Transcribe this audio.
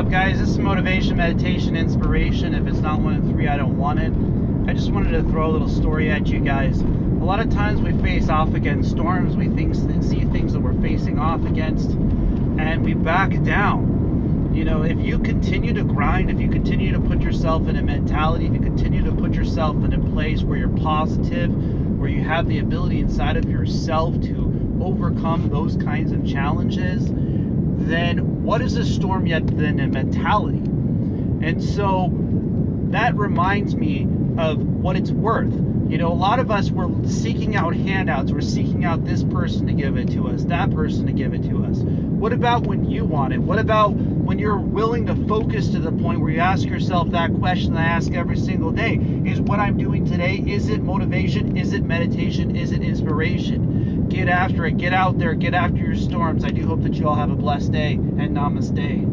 up, guys? This is motivation, meditation, inspiration. If it's not one of three, I don't want it. I just wanted to throw a little story at you guys. A lot of times we face off against storms, we think, see things that we're facing off against, and we back down. You know, if you continue to grind, if you continue to put yourself in a mentality, if you continue to put yourself in a place where you're positive, where you have the ability inside of yourself to overcome those kinds of challenges, then what is a storm yet than a mentality? And so that reminds me of what it's worth. You know, a lot of us we're seeking out handouts. We're seeking out this person to give it to us, that person to give it to us. What about when you want it? What about when you're willing to focus to the point where you ask yourself that question I ask every single day? Is what I'm doing today, is it motivation? Is it meditation? Is it inspiration? Get after it. Get out there. Get after your storms. I do hope that you all have a blessed day and namaste.